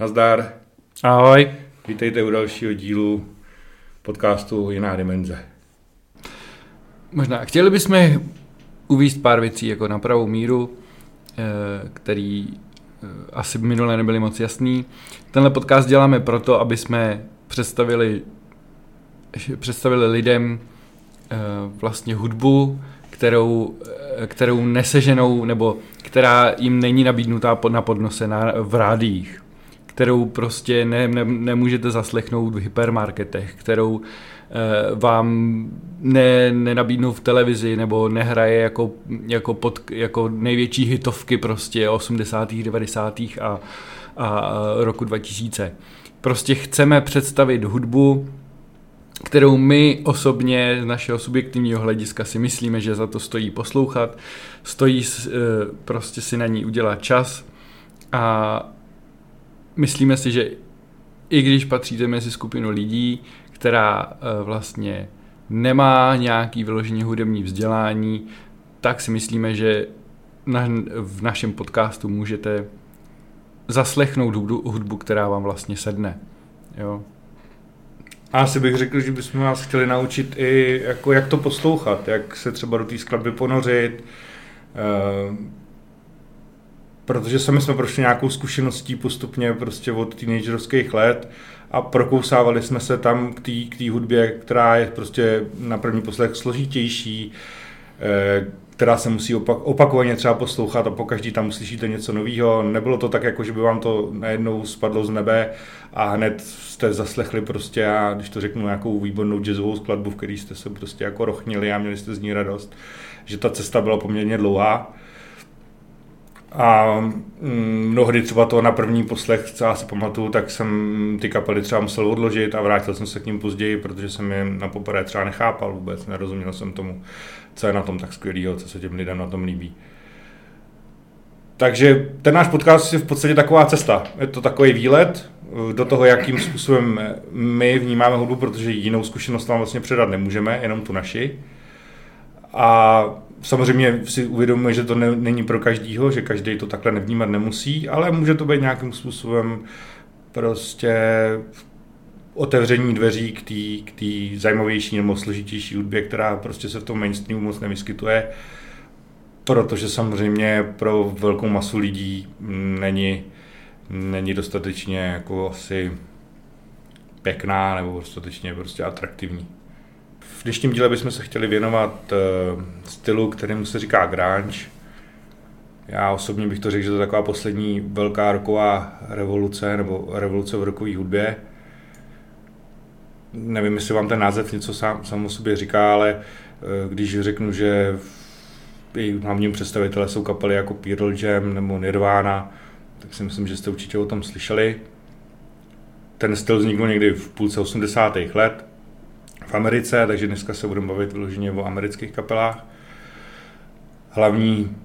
Nazdar. Ahoj. Vítejte u dalšího dílu podcastu Jiná dimenze. Možná chtěli bychom uvíct pár věcí jako na pravou míru, eh, který eh, asi minule nebyly moc jasný. Tenhle podcast děláme proto, aby jsme představili, představili lidem eh, vlastně hudbu, kterou, kterou neseženou, nebo která jim není nabídnutá na podnose na, v rádích kterou prostě ne, ne, nemůžete zaslechnout v hypermarketech, kterou eh, vám ne, nenabídnou v televizi nebo nehraje jako, jako, pod, jako největší hitovky prostě 80. 90. a, a roku 2000. Prostě chceme představit hudbu, kterou my osobně z našeho subjektivního hlediska si myslíme, že za to stojí poslouchat, stojí eh, prostě si na ní udělat čas a myslíme si, že i když patříte mezi skupinu lidí, která eh, vlastně nemá nějaký vyloženě hudební vzdělání, tak si myslíme, že na, v našem podcastu můžete zaslechnout hudbu, hudbu, která vám vlastně sedne. Jo. A asi bych řekl, že bychom vás chtěli naučit i, jako jak to poslouchat, jak se třeba do té skladby ponořit, eh, protože sami jsme prošli nějakou zkušeností postupně prostě od teenagerovských let a prokousávali jsme se tam k té hudbě, která je prostě na první poslech složitější, eh, která se musí opak, opakovaně třeba poslouchat a po každý tam uslyšíte něco nového. Nebylo to tak, jako že by vám to najednou spadlo z nebe a hned jste zaslechli prostě, a když to řeknu, nějakou výbornou jazzovou skladbu, v který jste se prostě jako rochnili a měli jste z ní radost. Že ta cesta byla poměrně dlouhá. A mm, mnohdy třeba to na první poslech, co já si pamatuju, tak jsem ty kapely třeba musel odložit a vrátil jsem se k ním později, protože jsem je na poprvé třeba nechápal vůbec, nerozuměl jsem tomu, co je na tom tak skvělého, co se těm lidem na tom líbí. Takže ten náš podcast je v podstatě taková cesta. Je to takový výlet do toho, jakým způsobem my vnímáme hudbu, protože jinou zkušenost vám vlastně předat nemůžeme, jenom tu naši. A samozřejmě si uvědomuje, že to ne, není pro každýho, že každý to takhle nevnímat nemusí, ale může to být nějakým způsobem prostě otevření dveří k té zajímavější nebo složitější hudbě, která prostě se v tom mainstreamu moc nevyskytuje, protože samozřejmě pro velkou masu lidí není, není dostatečně jako asi pěkná nebo dostatečně prostě atraktivní. V dnešním díle bychom se chtěli věnovat uh, stylu, kterému se říká grunge. Já osobně bych to řekl, že to je taková poslední velká roková revoluce, nebo revoluce v rokové hudbě. Nevím, jestli vám ten název něco sám, sám o sobě říká, ale uh, když řeknu, že jejich hlavním představitelé jsou kapely jako Pearl Jam nebo Nirvana, tak si myslím, že jste určitě o tom slyšeli. Ten styl vznikl někdy v půlce 80. let v Americe, takže dneska se budeme bavit vyloženě o amerických kapelách. Hlavní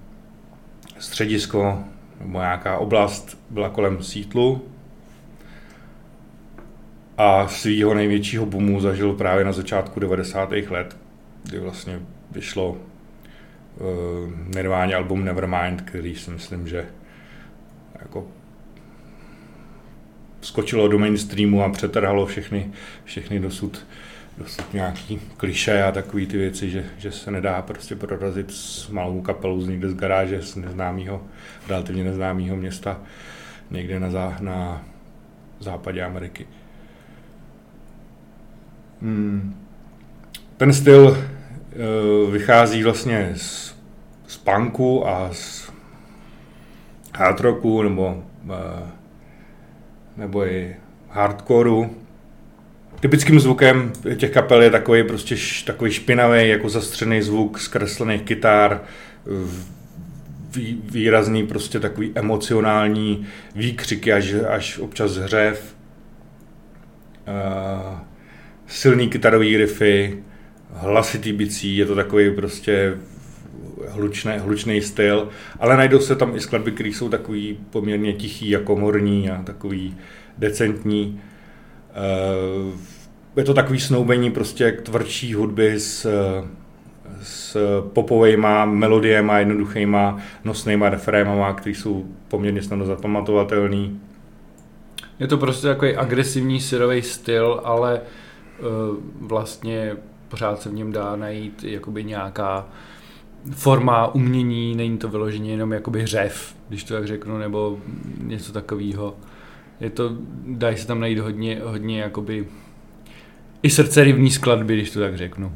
středisko nebo nějaká oblast byla kolem Sítlu a svýho největšího boomu zažil právě na začátku 90. let, kdy vlastně vyšlo uh, Nirvana album Nevermind, který si myslím, že jako skočilo do mainstreamu a přetrhalo všechny, všechny dosud dosud nějaký kliše a takové ty věci, že, že se nedá prostě prorazit s malou kapelou z někde z garáže z neznámého, relativně neznámého města někde na, zá, na západě Ameriky. Hmm. Ten styl uh, vychází vlastně z, z punku a z hard rocku nebo, uh, nebo i hardcoreu Typickým zvukem těch kapel je takový prostě š, takový špinavý, jako zastřený zvuk zkreslených kytar, vý, výrazný prostě takový emocionální výkřiky, až, až občas hřev, uh, silný kytarový riffy, hlasitý bicí, je to takový prostě hlučný, hlučný styl, ale najdou se tam i skladby, které jsou takový poměrně tichý, jako morní a takový decentní. Eh, je to takový snoubení prostě tvrdší hudby s, s popovejma melodiema, jednoduchýma nosnýma refrémama, které jsou poměrně snadno zapamatovatelný. Je to prostě takový agresivní syrový styl, ale uh, vlastně pořád se v něm dá najít jakoby nějaká forma umění, není to vyloženě jenom jakoby řev, když to tak řeknu, nebo něco takového. Je to, dají se tam najít hodně, hodně jakoby i srdce rivní skladby, když to tak řeknu.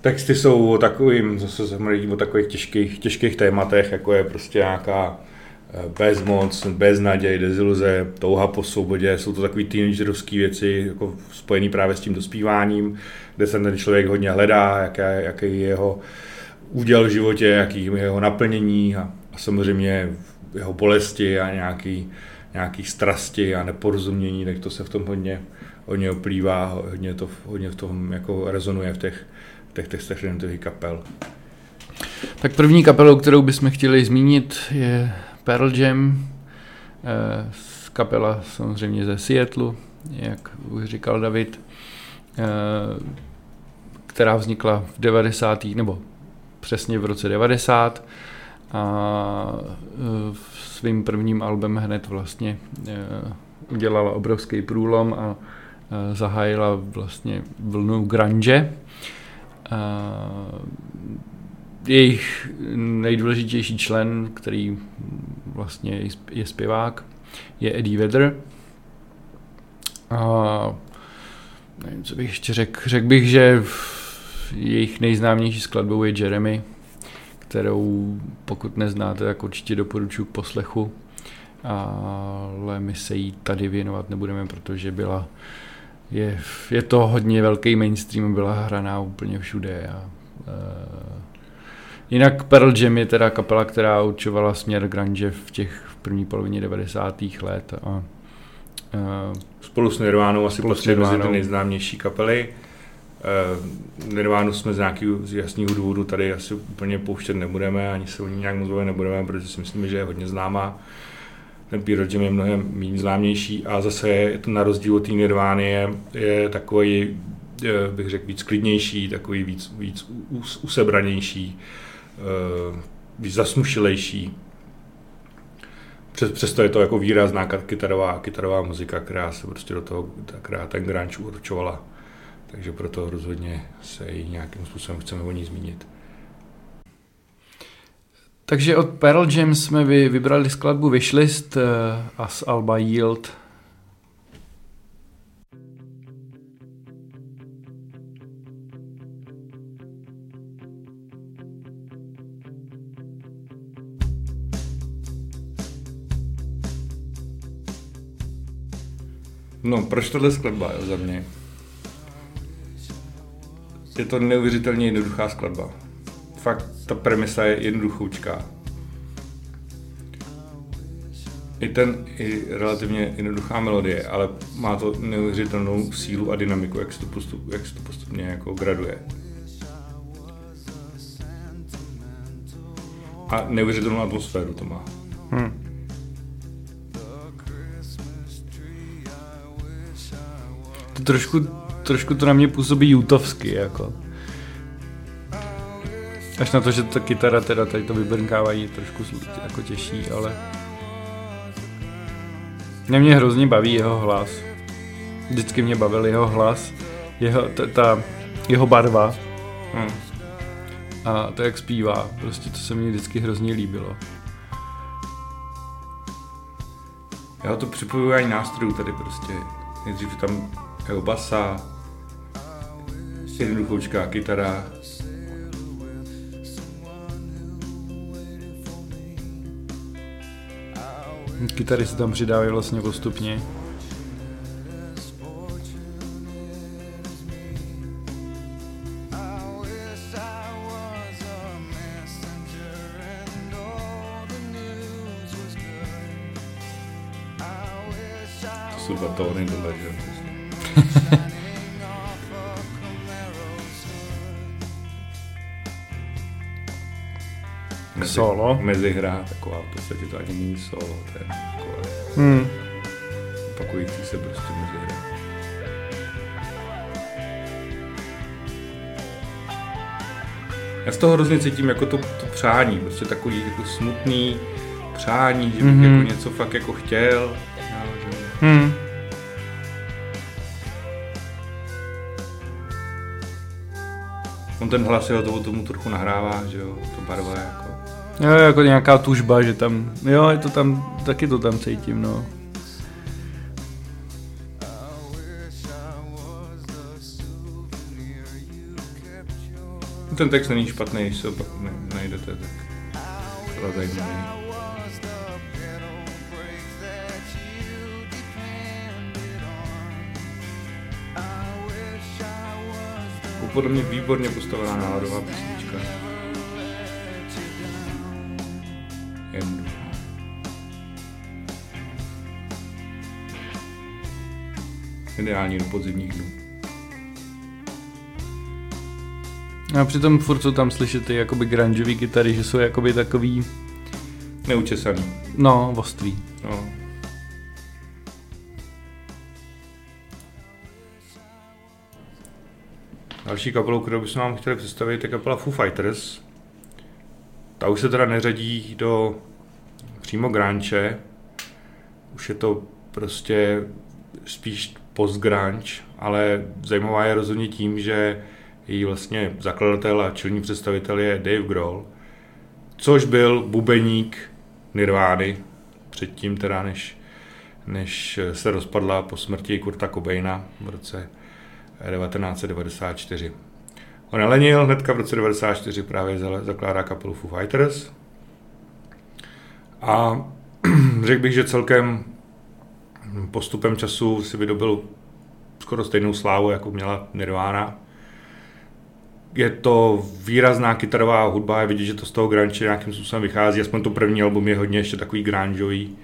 Texty jsou o takovým, zase se mluví o takových těžkých, těžkých tématech, jako je prostě nějaká eh, bezmoc, beznaděj, deziluze, touha po svobodě, jsou to takové teenagerovské věci, jako spojené právě s tím dospíváním, kde se ten člověk hodně hledá, jaké, jaký je jeho úděl v životě, jaký je jeho naplnění a, a samozřejmě jeho bolesti a nějaký, nějaký strasti a neporozumění, tak to se v tom hodně, hodně oplývá, hodně, to, hodně v tom jako rezonuje v těch, v těch textech jednotlivých kapel. Tak první kapelou, kterou bychom chtěli zmínit, je Pearl Jam, eh, kapela samozřejmě ze Seattleu, jak už říkal David, eh, která vznikla v 90. nebo přesně v roce 90 a eh, svým prvním albem hned vlastně udělala obrovský průlom a zahájila vlastně vlnu grunge jejich nejdůležitější člen, který vlastně je zpěvák, je Eddie Vedder. A nevím, co bych ještě řekl. Řekl bych, že jejich nejznámější skladbou je Jeremy, kterou pokud neznáte, tak určitě doporučuji k poslechu. Ale my se jí tady věnovat nebudeme, protože byla je, je to hodně velký mainstream, byla hraná úplně všude. A, uh, jinak Pearl Jam je teda kapela, která určovala směr grunge v těch v první polovině 90. let. A, uh, spolu s Nirvánou asi patří mezi ty nejznámější kapely. Uh, Nirvánu jsme z nějakého z jasného důvodu tady asi úplně pouštět nebudeme, ani se o ní nějak moc nebudeme, protože si myslíme, že je hodně známá ten Pearl Jam je mnohem méně známější a zase je to na rozdíl od té Nirvány je, je takový, bych řekl, víc klidnější, takový víc, víc usebranější, eh, víc zasmušilejší. Přes, přesto je to jako výrazná kytarová, kytarová muzika, která se prostě do toho, která ten grunge určovala. Takže proto rozhodně se i nějakým způsobem chceme o ní zmínit. Takže od Pearl Jam jsme vy, vybrali skladbu Wishlist uh, a z Alba Yield. No, proč tohle skladba za mě? Je to neuvěřitelně jednoduchá skladba. Fakt ta premisa je jednoduchoučká. I ten i relativně jednoduchá melodie, ale má to neuvěřitelnou sílu a dynamiku, jak se to, postup, jak se to postupně jako graduje. A neuvěřitelnou atmosféru to má. Hmm. To trošku, trošku to na mě působí jutovsky, jako. Až na to, že ta kytara teda tady to vybrnkávají trošku jako těžší, ale... Mě mě hrozně baví jeho hlas. Vždycky mě bavil jeho hlas, jeho, ta, ta jeho barva. Hmm. A to, jak zpívá, prostě to se mi vždycky hrozně líbilo. Já to připojování nástrojů tady prostě. Nejdřív tam jeho basa, jednoduchoučká kytara, Kytary se tam přidávají vlastně postupně. Mezihra, taková v podstatě to ani není solo, to je takové hmm. opakující se prostě mezihra. Já z toho hrozně cítím jako to, to přání, prostě takový jako smutný přání, že bych mm-hmm. jako něco fakt jako chtěl. Hmm. On ten hlas jo, to tomu trochu nahrává, že jo, to barva jako. Jo, jako nějaká tužba, že tam, jo, je to tam, taky to tam cítím, no. Ten text není špatný, když se ho pak ne, najdete, tak to zajímavý. Podle mě výborně postavená náladová písnička. Ideální do podzimních dnů. A přitom furt jsou tam slyšet ty jakoby grungeový kytary, že jsou jakoby takový, Neučesaný. no, oství. No. Další kapelou, kterou bychom vám chtěli představit, je kapela Foo Fighters. Ta už se teda neřadí do přímo grunge. Už je to prostě spíš post-grunge, ale zajímavá je rozhodně tím, že její vlastně zakladatel a čelní představitel je Dave Grohl, což byl bubeník Nirvány, předtím teda, než, než se rozpadla po smrti Kurta Cobaina v roce 1994. On nelenil, hnedka v roce 1994 právě za- zakládá kapelu Foo Fighters. A řekl bych, že celkem postupem času si vydobil skoro stejnou slávu, jako měla Nirvana. Je to výrazná kytarová hudba, je vidět, že to z toho grunge nějakým způsobem vychází, aspoň to první album je hodně ještě takový grungeový.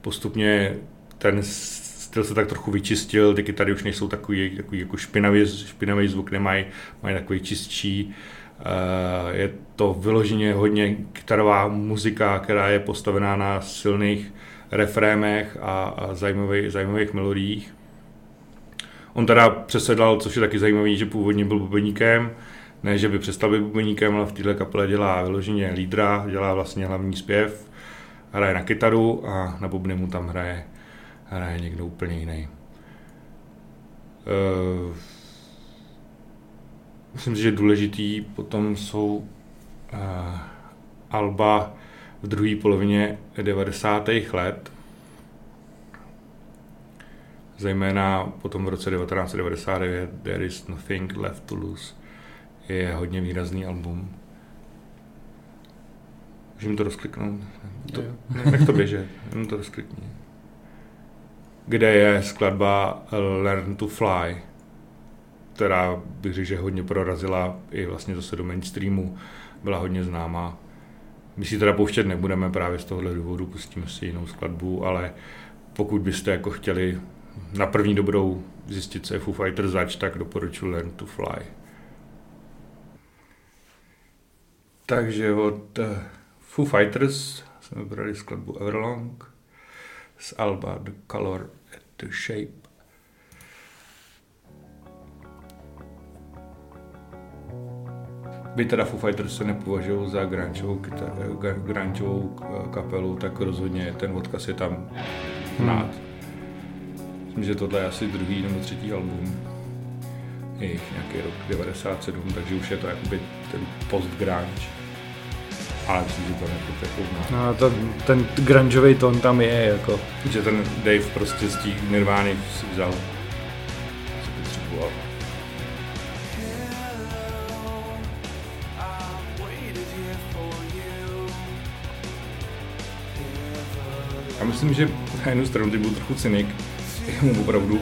Postupně ten styl se tak trochu vyčistil, ty kytary už nejsou takový, takový jako špinavý, špinavý zvuk nemají, mají takový čistší. Eh, Je to vyloženě hodně kytarová muzika, která je postavená na silných refrémech a, a zajímavých, zajímavých melodiích. On teda přesedlal, což je taky zajímavý, že původně byl bubeníkem, ne, že by přestal být bubeníkem, ale v této kapele dělá vyloženě lídra, dělá vlastně hlavní zpěv, hraje na kytaru a na bubny mu tam hraje, hraje někdo úplně jiný. Uh, myslím si, že důležitý potom jsou uh, alba v druhé polovině 90. let, zejména potom v roce 1999 There is Nothing Left to Lose je hodně výrazný album. Můžeme to rozkliknout? To, nech to běžet, jenom to rozklikni. Kde je skladba Learn to Fly, která bych řekl, že hodně prorazila i vlastně zase do mainstreamu, byla hodně známá. My si teda pouštět nebudeme právě z tohohle důvodu, pustíme si jinou skladbu, ale pokud byste jako chtěli na první dobrou zjistit, co je Foo Fighters zač, tak doporučuji Learn to Fly. Takže od eh, Foo Fighters jsme vybrali skladbu Everlong z Alba The Color and The Shape. By teda Foo Fighters se nepovažují za grungeovou, kyta- gra- grungeovou eh, kapelu, tak rozhodně ten odkaz je tam znát. Myslím, že tohle je asi druhý nebo třetí album. Jejich nějaký rok 97, takže už je to jakoby ten post-grunge. Ale myslím, že to jako. No, to, ten grungeový tón tam je, jako. Že ten Dave prostě z těch Nirvány vzal, myslím, že na jednu stranu ty byl trochu cynik, mu opravdu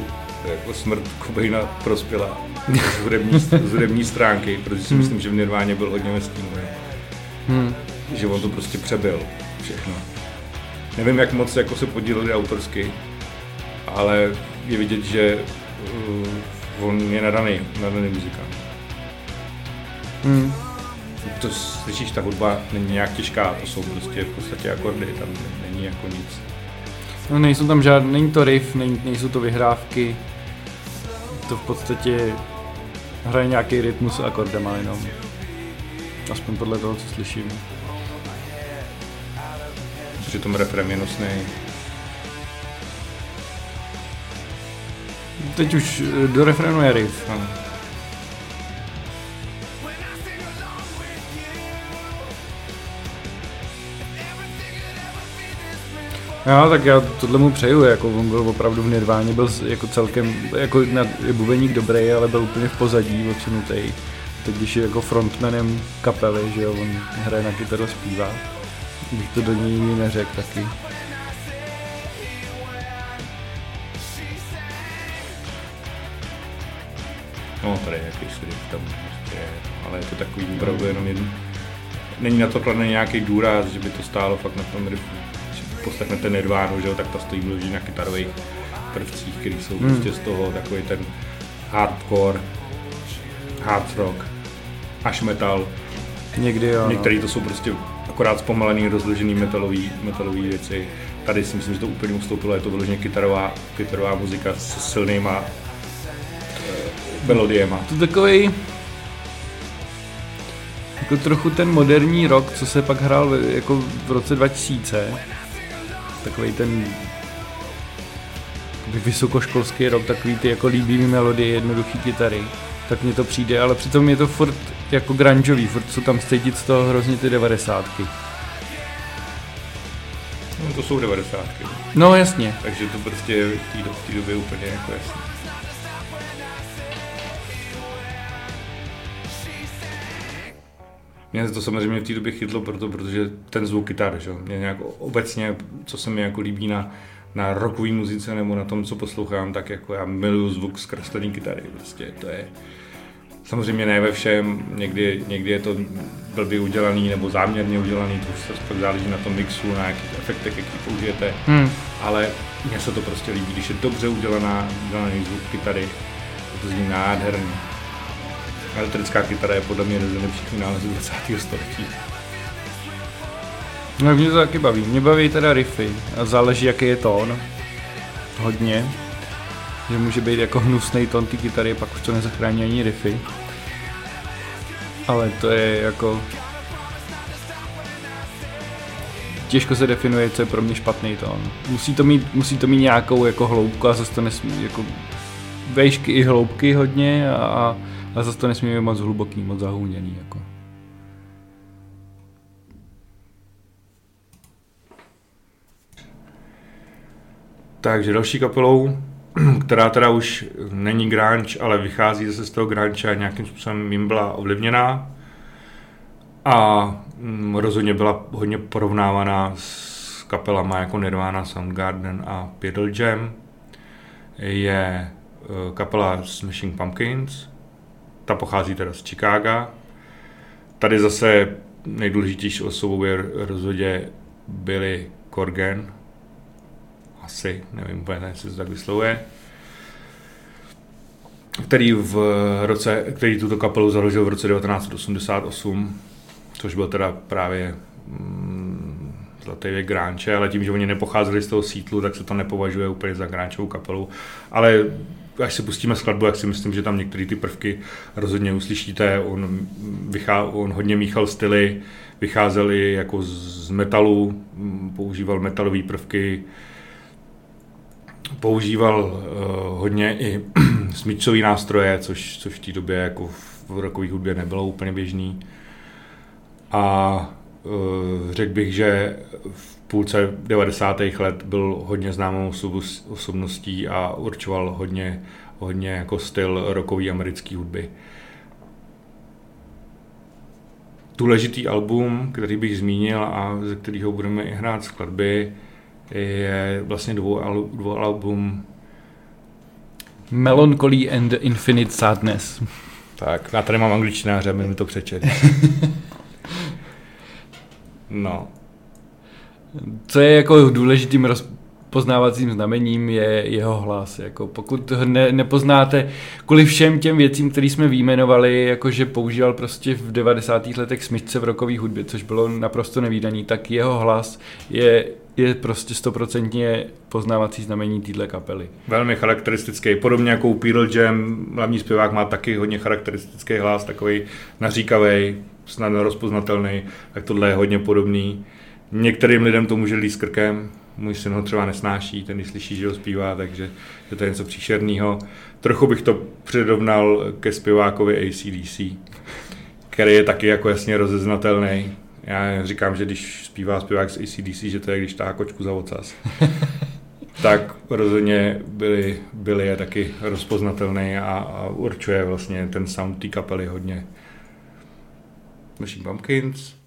jako smrt Cobaina prospěla z hudební, z hudební stránky, protože si myslím, že v Nirváně byl hodně ve stínu? Hmm. že on to prostě přebyl všechno. Nevím, jak moc jako se podíleli autorsky, ale je vidět, že uh, on je nadaný, nadaný muzikant. Hmm. To slyšíš, ta hudba není nějak těžká, to jsou prostě v podstatě akordy, tam není jako nic. No, nejsou tam žádný, není to riff, není, nejsou to vyhrávky. To v podstatě hraje nějaký rytmus a akordama jenom. Aspoň podle toho, co slyším. Přitom refrém je nosný. Teď už eh, do refrénu je riff. No. Jo, tak já tohle mu přeju, jako on byl opravdu v Nirváně, byl jako celkem, jako na, je bubeník dobrý, ale byl úplně v pozadí odsunutý. Teď když je jako frontmanem kapely, že jo, on hraje na kytaru zpívá. Bych to do něj neřekl taky. No, tady je jaký riff tam prostě ale je to takový opravdu jenom jeden. Není na to kladený nějaký důraz, že by to stálo fakt na tom riffu. Poslechnete Nirvánu, že jo, tak ta stojí vloží na kytarových prvcích, který jsou Hmm. prostě z toho takový ten hardcore, hard rock, až metal. Někdy jo. no. Některý to jsou prostě akorát zpomalený, rozložený metalový, metalový věci. Tady si myslím, že to úplně ustoupilo, je to vyloženě kytarová, kytarová muzika s silnýma eh, melodiema. To takový jako trochu ten moderní rock, co se pak hrál jako v roce 2000. Takový ten vysokoškolský rock, takový ty jako líbivý melodie, jednoduchý kytary. Tak mně to přijde, ale přitom je to furt jako grungeový, furt jsou tam cítit z toho hrozně ty devadesátky. No, to jsou devadesátky, No jasně. takže to prostě v té do- v té době úplně jako jasný. Mě to samozřejmě v té době chytlo, proto, protože ten zvuk kytar, že? mě nějak obecně, co se mi jako líbí na, na rockové muzice nebo na tom, co poslouchám, tak jako já miluju zvuk zkreslený kytary, prostě to je, Samozřejmě ne ve všem, někdy, někdy je to blbě udělaný nebo záměrně udělaný, to už se pak záleží na tom mixu, na jakých efektech, jaký použijete, Hm. ale mně se to prostě líbí, když je dobře udělaná, udělaný zvuk kytary, to zní nádherně. Elektrická kytara je podle mě jeden z nejlepších vynálezů 20. století. No mě to taky baví. Mě baví teda riffy a záleží jaký je tón. Hodně. Že může být jako hnusný tón ty kytary, pak už to nezachrání ani riffy. Ale to je jako... Těžko se definuje, co je pro mě špatný tón. Musí to mít, musí to mít nějakou jako hloubku a zase to nesmí jako vejšky i hloubky hodně a, a, a zase to nesmí být moc hluboký, moc zahůněný. Jako. Takže další kapelou, která teda už není grunge, ale vychází zase z toho grunge a nějakým způsobem jim byla ovlivněná. A mm, rozhodně byla hodně porovnávaná s kapelama jako Nirvana, Soundgarden a Pearl Jam. Je eh, kapela Smashing Pumpkins. Ta pochází teda z Chicaga. Tady zase nejdůležitější osobou je rozhodně Billy Corgan, asi, nevím úplně, se tak vyslovuje, který v roce, který tuto kapelu založil v roce 1988, což byl teda právě mm, zlatý věk gránče, ale tím, že oni nepocházeli z toho sítlu, tak se to nepovažuje úplně za gránčovou kapelu, ale až se pustíme skladbu, jak si myslím, že tam některé ty prvky rozhodně uslyšíte. On, vychá, on hodně míchal styly, vycházel i jako z metalu, používal metalové prvky, používal uh, hodně i smyčcové nástroje, což, což v té době jako v rokové hudbě nebylo úplně běžný. A uh, řekl bych, že v půlce 90. let byl hodně známou osobností a určoval hodně, hodně jako styl rockové americké hudby. Důležitý album, který bych zmínil a ze kterého budeme i hrát skladby, je vlastně dvou, al, dvou album. Melancholy and Infinite Sadness. Tak, já tady mám angličtináře, mi to přečet. no, Co je jako důležitým rozpoznávacím znamením je jeho hlas. Jako pokud ne, nepoznáte kvůli všem těm věcím, které jsme výjmenovali, jakože používal prostě v 90. letech smyčce v rockové hudbě, což bylo naprosto nevýdaný, tak jeho hlas je, je prostě stoprocentně poznávací znamení téhle kapely. velmi charakteristický, podobně jako u Pearl Jam, hlavní zpěvák má taky hodně charakteristický hlas, takový naříkavý, snadno rozpoznatelný, tak tohle je hodně podobný. Některým lidem to může líst krkem, můj syn ho třeba nesnáší, ten když slyší, že ho zpívá, takže že to je něco příšerného. Trochu bych to přirovnal ke zpěvákovi ACDC, který je taky jako jasně rozeznatelný. Já říkám, že když zpívá zpěvák z ACDC, že to je, když tá kočku za ocas. tak rozhodně byli, byli je taky rozpoznatelný a, a určuje vlastně ten sound té kapely hodně. Machine Pumpkins,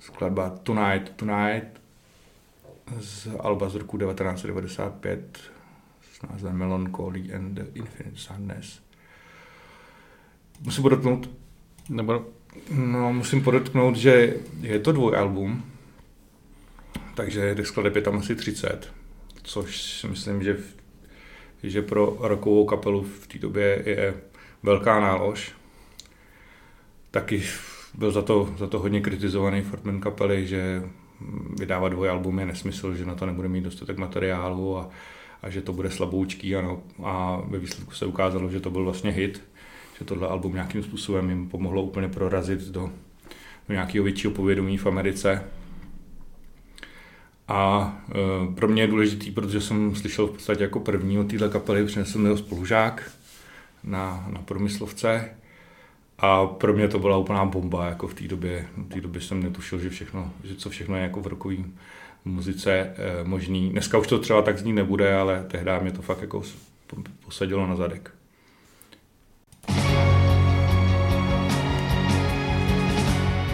skladba Tonight, Tonight z Alba z roku 1995 s názvem Melancholy and the Infinite Sadness. Musím podotknout, nebo no, musím podotknout, že je to dvojalbum, takže těch skladeb je tam asi 30, což si myslím, že, v, že pro rokovou kapelu v té době je velká nálož. Taky byl za to, za to hodně kritizovaný Fortman kapely, že vydávat dvojalbum je nesmysl, že na to nebude mít dostatek materiálu a, a že to bude slaboučký ano, a ve výsledku se ukázalo, že to byl vlastně hit, že tohle album nějakým způsobem jim pomohlo úplně prorazit do, do nějakého většího povědomí v Americe a e, pro mě je důležitý, protože jsem slyšel v podstatě jako první od téhle kapely, přinesl mi ho spolužák na, na promyslovce. A pro mě to byla úplná bomba, jako v té době. V té době jsem netušil, že všechno, že co všechno je jako v rokový muzice e, možný. Dneska už to třeba tak zní nebude, ale tehdy mě to fakt jako posadilo na zadek.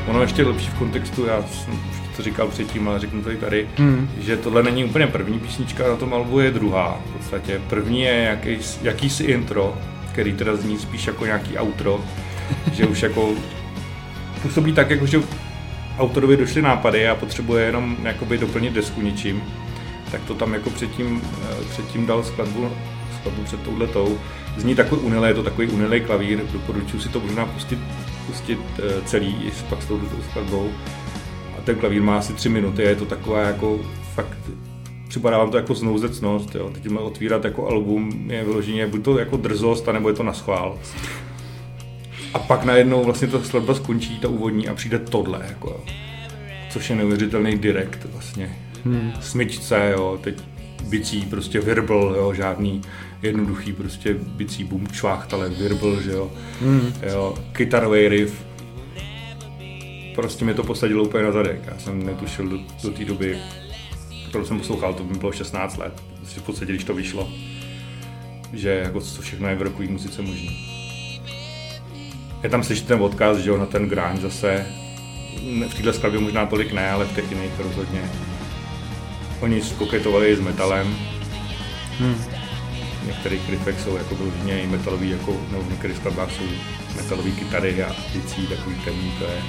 Ono ještě lepší v kontextu, já jsem už to říkal předtím, ale řeknu to i tady, hmm. že tohle není úplně první písnička, na tom albu je druhá v podstatě. První je jaký, jakýsi intro, který teda zní spíš jako nějaký outro, že už jako působí tak, jako že autorovi došly nápady a potřebuje jenom jakoby doplnit desku něčím, tak to tam jako předtím, eh, předtím dal skladbu, skladbu před touhletou. Zní takový unilý, je to takový unilý klavír, doporučuji si to možná pustit, pustit eh, celý i pak s touhletou skladbou ten klavír má asi tři minuty a je to taková jako fakt připadá vám to jako znouzecnost, jo. Teď otvírat jako album je vyloženě buď to jako drzost, anebo je to na schvál. A pak najednou vlastně ta skladba skončí, ta úvodní, a přijde tohle, jako, což je neuvěřitelný direkt vlastně. Hmm. Smyčce, jo, teď bicí, prostě virbl, jo, žádný jednoduchý prostě bicí bum, čváchtale, virbl, že jo, hmm. jo, kytarový riff, prostě mě to posadilo úplně na zadek. Já jsem netušil do, do té doby, kterou jsem poslouchal, to by bylo 16 let, prostě v podstatě, když to vyšlo, že jako co všechno je v rokové muzice možné. Je tam slyšet ten odkaz, že jo, na ten grind zase, v této skladbě možná tolik ne, ale v těch jiných rozhodně. Oni koketovali s metalem, hmm. v některých riffech jsou jako vyloženě i metalový, jako, nebo v některých skladbách jsou metalové kytary a bicí, takový temný, to je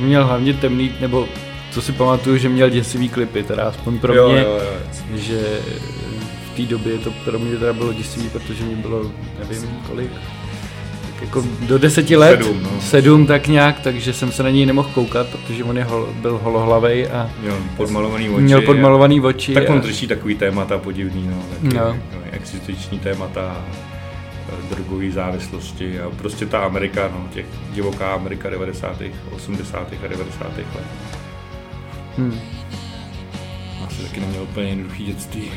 měl hlavně temný, nebo co si pamatuju, že měl děsivý klipy, teda aspoň pro jo, mě, jo, jo. že té době to pro mě teda bylo děsivý, protože mi bylo, nevím kolik, tak jako do deseti let, sedm, no. sedm tak nějak, takže jsem se na něj nemohl koukat, protože on je hol, byl holohlavej a měl podmalovaný oči. Měl podmalovaný oči. Tak on řeší takový témata podivný, no, taky, no. no existenční témata drogové závislosti a prostě ta Amerika, no, těch divoká Amerika 90. 80. a 90. let. Hmm. Asi taky neměl úplně jednoduchý dětství.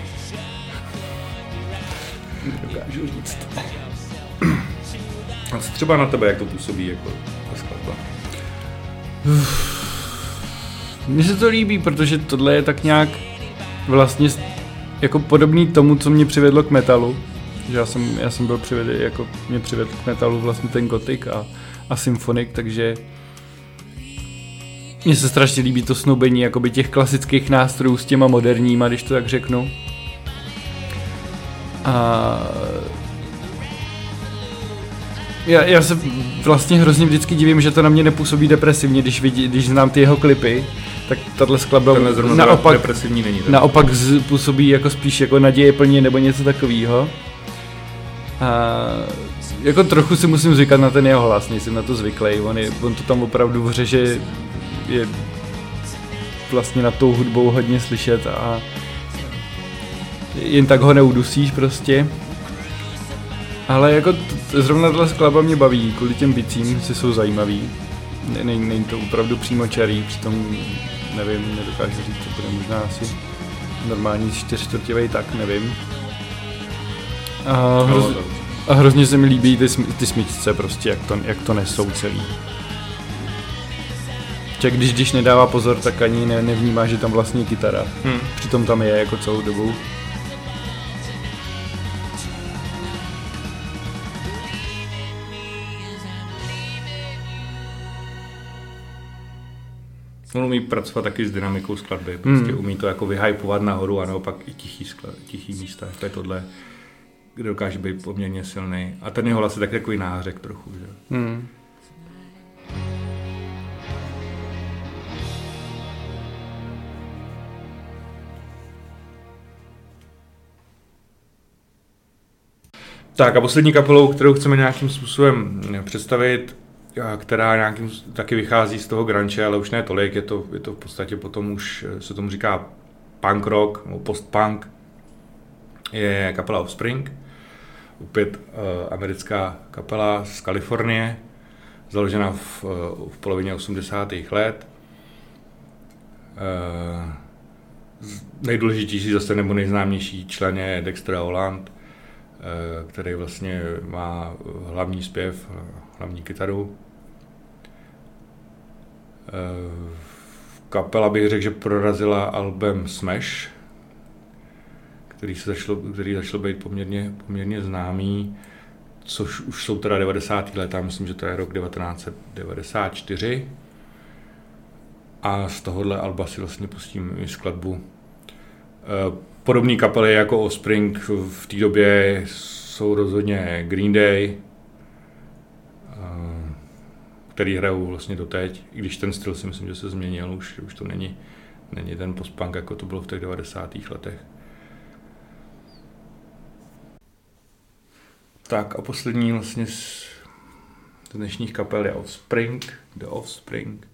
Dokážu říct. A co třeba na tebe, jak to působí jako ta skladba? Mně se to líbí, protože tohle je tak nějak vlastně jako podobný tomu, co mě přivedlo k metalu že já jsem, já jsem byl přivedl, jako mě přivedl k metalu vlastně ten gotik a, a symfonik, takže mně se strašně líbí to snoubení těch klasických nástrojů s těma moderníma, když to tak řeknu. A já, já se vlastně hrozně vždycky divím, že to na mě nepůsobí depresivně, když, vidí, když znám ty jeho klipy, tak tahle skladba naopak, depresivní není. Naopak z, působí jako spíš jako naděje plně nebo něco takového. A jako trochu si musím zvykat na ten jeho hlas, nejsem na to zvyklý. On, je, on to tam opravdu v že je vlastně nad tou hudbou hodně slyšet a jen tak ho neudusíš prostě. Ale jako t- zrovna tato skladba mě baví, kvůli těm bicím si jsou zajímavý. není, není to opravdu přímo čarý, přitom nevím, nedokážu říct, co bude možná asi normální čtyřčtvrtivej, tak nevím. A, hroz, a hrozně se mi líbí ty, ty smyčce prostě, jak to, jak to nesou celý. Čak když, když nedává pozor, tak ani ne, nevnímá, že tam vlastně kytara. Hmm. Přitom tam je jako celou dobu. On umí pracovat taky s dynamikou skladby, prostě hmm. umí to jako vyhypovat nahoru a naopak i tichý, sklad, tichý místa, jako je tohle, kde dokáže být poměrně silný. A ten jeho hlas je taky takový nářek trochu, že? Hmm. Tak a poslední kapelou, kterou chceme nějakým způsobem představit, která nějakým taky vychází z toho granče, ale už ne tolik, je to, je to v podstatě potom už se tomu říká punk rock, nebo post-punk, je kapela Offspring, opět uh, americká kapela z Kalifornie, založena v, uh, v polovině 80. let. Uh, nejdůležitější zase nebo nejznámější člen je Dexter Holland, uh, který vlastně má hlavní zpěv, hlavní kytaru. Eh, kapela bych řekl, že prorazila album Smash, který, se začalo, který začal být poměrně, poměrně známý, což už jsou teda 90. let, myslím, že to je rok 1994. A z tohohle alba si vlastně pustím i skladbu. Eh, podobné kapely jako Offspring v té době jsou rozhodně Green Day, který hrajou vlastně doteď, i když ten styl si myslím, že se změnil, už, už to není, není ten postpunk, jako to bylo v těch 90. letech. Tak a poslední vlastně z dnešních kapel je Offspring, The Offspring,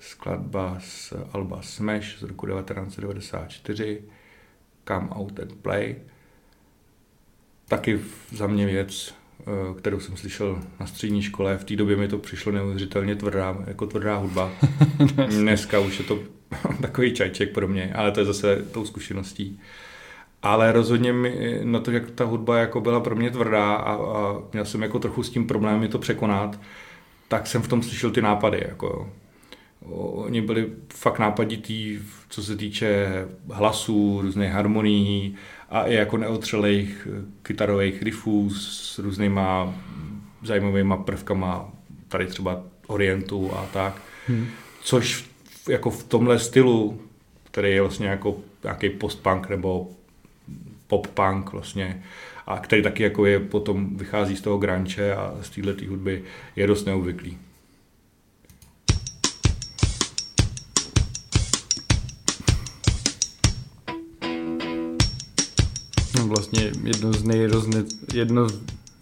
skladba z Alba Smash z roku 1994, Come Out and Play. Taky za mě věc, kterou jsem slyšel na střední škole. V té době mi to přišlo neuvěřitelně tvrdá, jako tvrdá hudba. Dneska už je to takový čajček pro mě, ale to je zase tou zkušeností. Ale rozhodně mi na to, jak ta hudba jako byla pro mě tvrdá a, a měl jsem jako trochu s tím problémy to překonat, tak jsem v tom slyšel ty nápady. Jako, Oni byli fakt nápaditý, co se týče hlasů, různých harmonií a i jako neotřelých kytarových riffů s různýma zajímavými prvkama, tady třeba Orientu a tak. Hmm. Což jako v tomhle stylu, který je vlastně jako nějaký post-punk nebo pop-punk vlastně, a který taky jako je potom vychází z toho granče a z této hudby, je dost neobvyklý. Vlastně jedno z nejrozne, jedno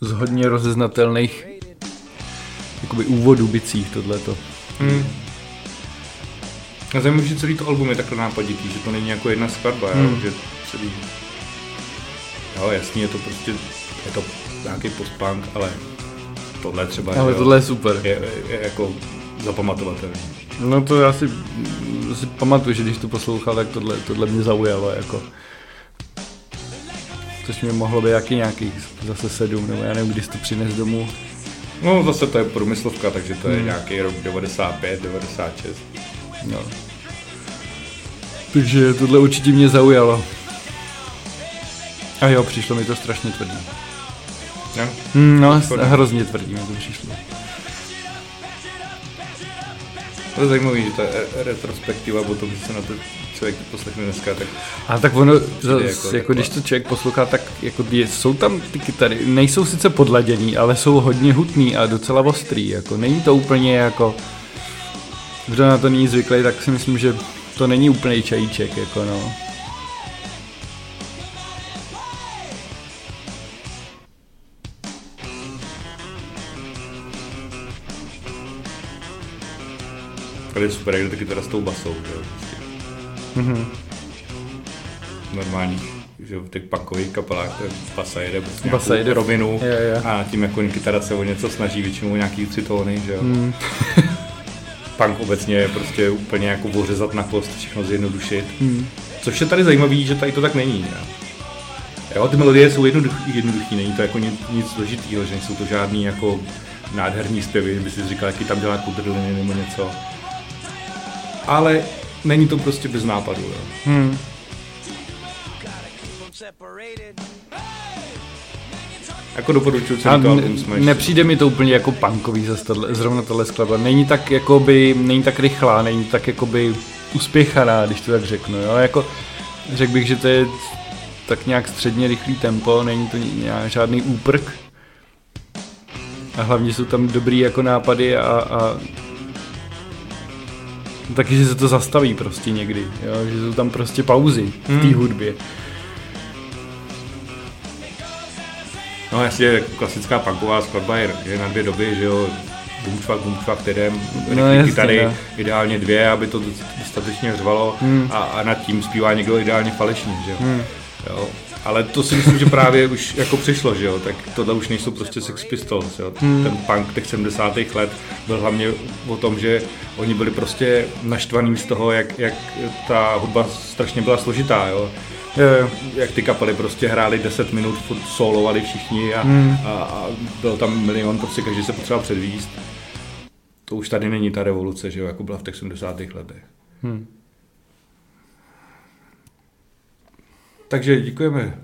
z hodně rozeznatelných jakoby úvodů bicích tohleto. Hmm. A zajímavé, že celý to album je takhle nápaditý, že to není jako jedna skladba, hmm. jo, že celý... Jo, jasně, je to prostě, je to nějaký postpunk, ale tohle třeba... Ale jo, tohle je super. Je, je, je jako zapamatovatelný. No to já si, si pamatuju, že když to poslouchal, tak tohle, tohle mě zaujalo, jako což mě mohlo být jaký nějaký zase sedm, nebo já nevím, když to přines domů. No zase to je průmyslovka, takže to je hmm. nějaký rok 95, 96. No. Takže tohle určitě mě zaujalo. A jo, přišlo mi to strašně tvrdý. No, mm, no hrozně tvrdý mi to přišlo. To je zajímavé, že ta retrospektiva potom, že se na to člověk poslechne dneska, tak... A tak ono, zas, jako, jako když to člověk poslouchá, tak jako je, jsou tam ty kytary, nejsou sice podladěný, ale jsou hodně hutný a docela ostrý, jako není to úplně jako... Kdo na to není zvyklý, tak si myslím, že to není úplný čajíček, jako no. Tady je super, jak taky teda s tou basou, že jo. Mm-hmm. Normální, že v těch punkových kapelách to je basa jede prostě basa jede rovinu je, je. a tím jako kytara se o něco snaží, většinou nějaký tři tóny, že jo. Mm. punk obecně je prostě úplně jako ořezat na kost, všechno zjednodušit. Hmm. Což je tady zajímavý, že tady to tak není. Jo, jo ty melodie jsou jednoduchý, jednoduchý, není to jako nic, nic složitýho, že nejsou to žádný jako nádherný zpěvy, by si říkal, jaký tam dělá kudrliny nebo něco. Ale není to prostě bez nápadu. Jo. Hmm. Jako doporučuji celý to album Smash. Nepřijde mi to úplně jako punkový zase zrovna tohle skladba. Není tak jakoby, není tak rychlá, není tak jakoby uspěchaná, když to tak řeknu. Jo? Jako, řekl bych, že to je tak nějak středně rychlý tempo, není to nějak žádný úprk. A hlavně jsou tam dobrý jako nápady a, a taky, že se to zastaví prostě někdy, jo? že jsou tam prostě pauzy v té hmm. hudbě. No jasně, klasická punková skladba je, je na dvě doby, že jo, bumčvak, bumčvak, kterém no, tady no. ideálně dvě, aby to dostatečně řvalo hmm. a, a nad tím zpívá někdo ideálně falešně, že jo. Hmm. jo. Ale to si myslím, že právě už jako přišlo, že jo, tak tohle už nejsou prostě Sex Pistols, jo. Hmm. Ten punk těch 70. let byl hlavně o tom, že oni byli prostě naštvaný z toho, jak, jak ta hudba strašně byla složitá, jo jak ty kapely prostě hráli 10 minut, furt solovali všichni a, hmm. a, a byl tam milion, prostě každý se potřeboval předvíst. To už tady není ta revoluce, že jo, jako byla v těch 70. letech. Hmm. Takže děkujeme,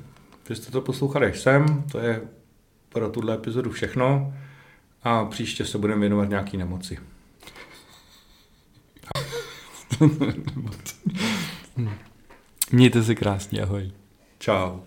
že jste to poslouchali až sem. To je pro tuhle epizodu všechno. A příště se budeme věnovat nějaký nemoci. Mějte se krásně, ahoj. Čau.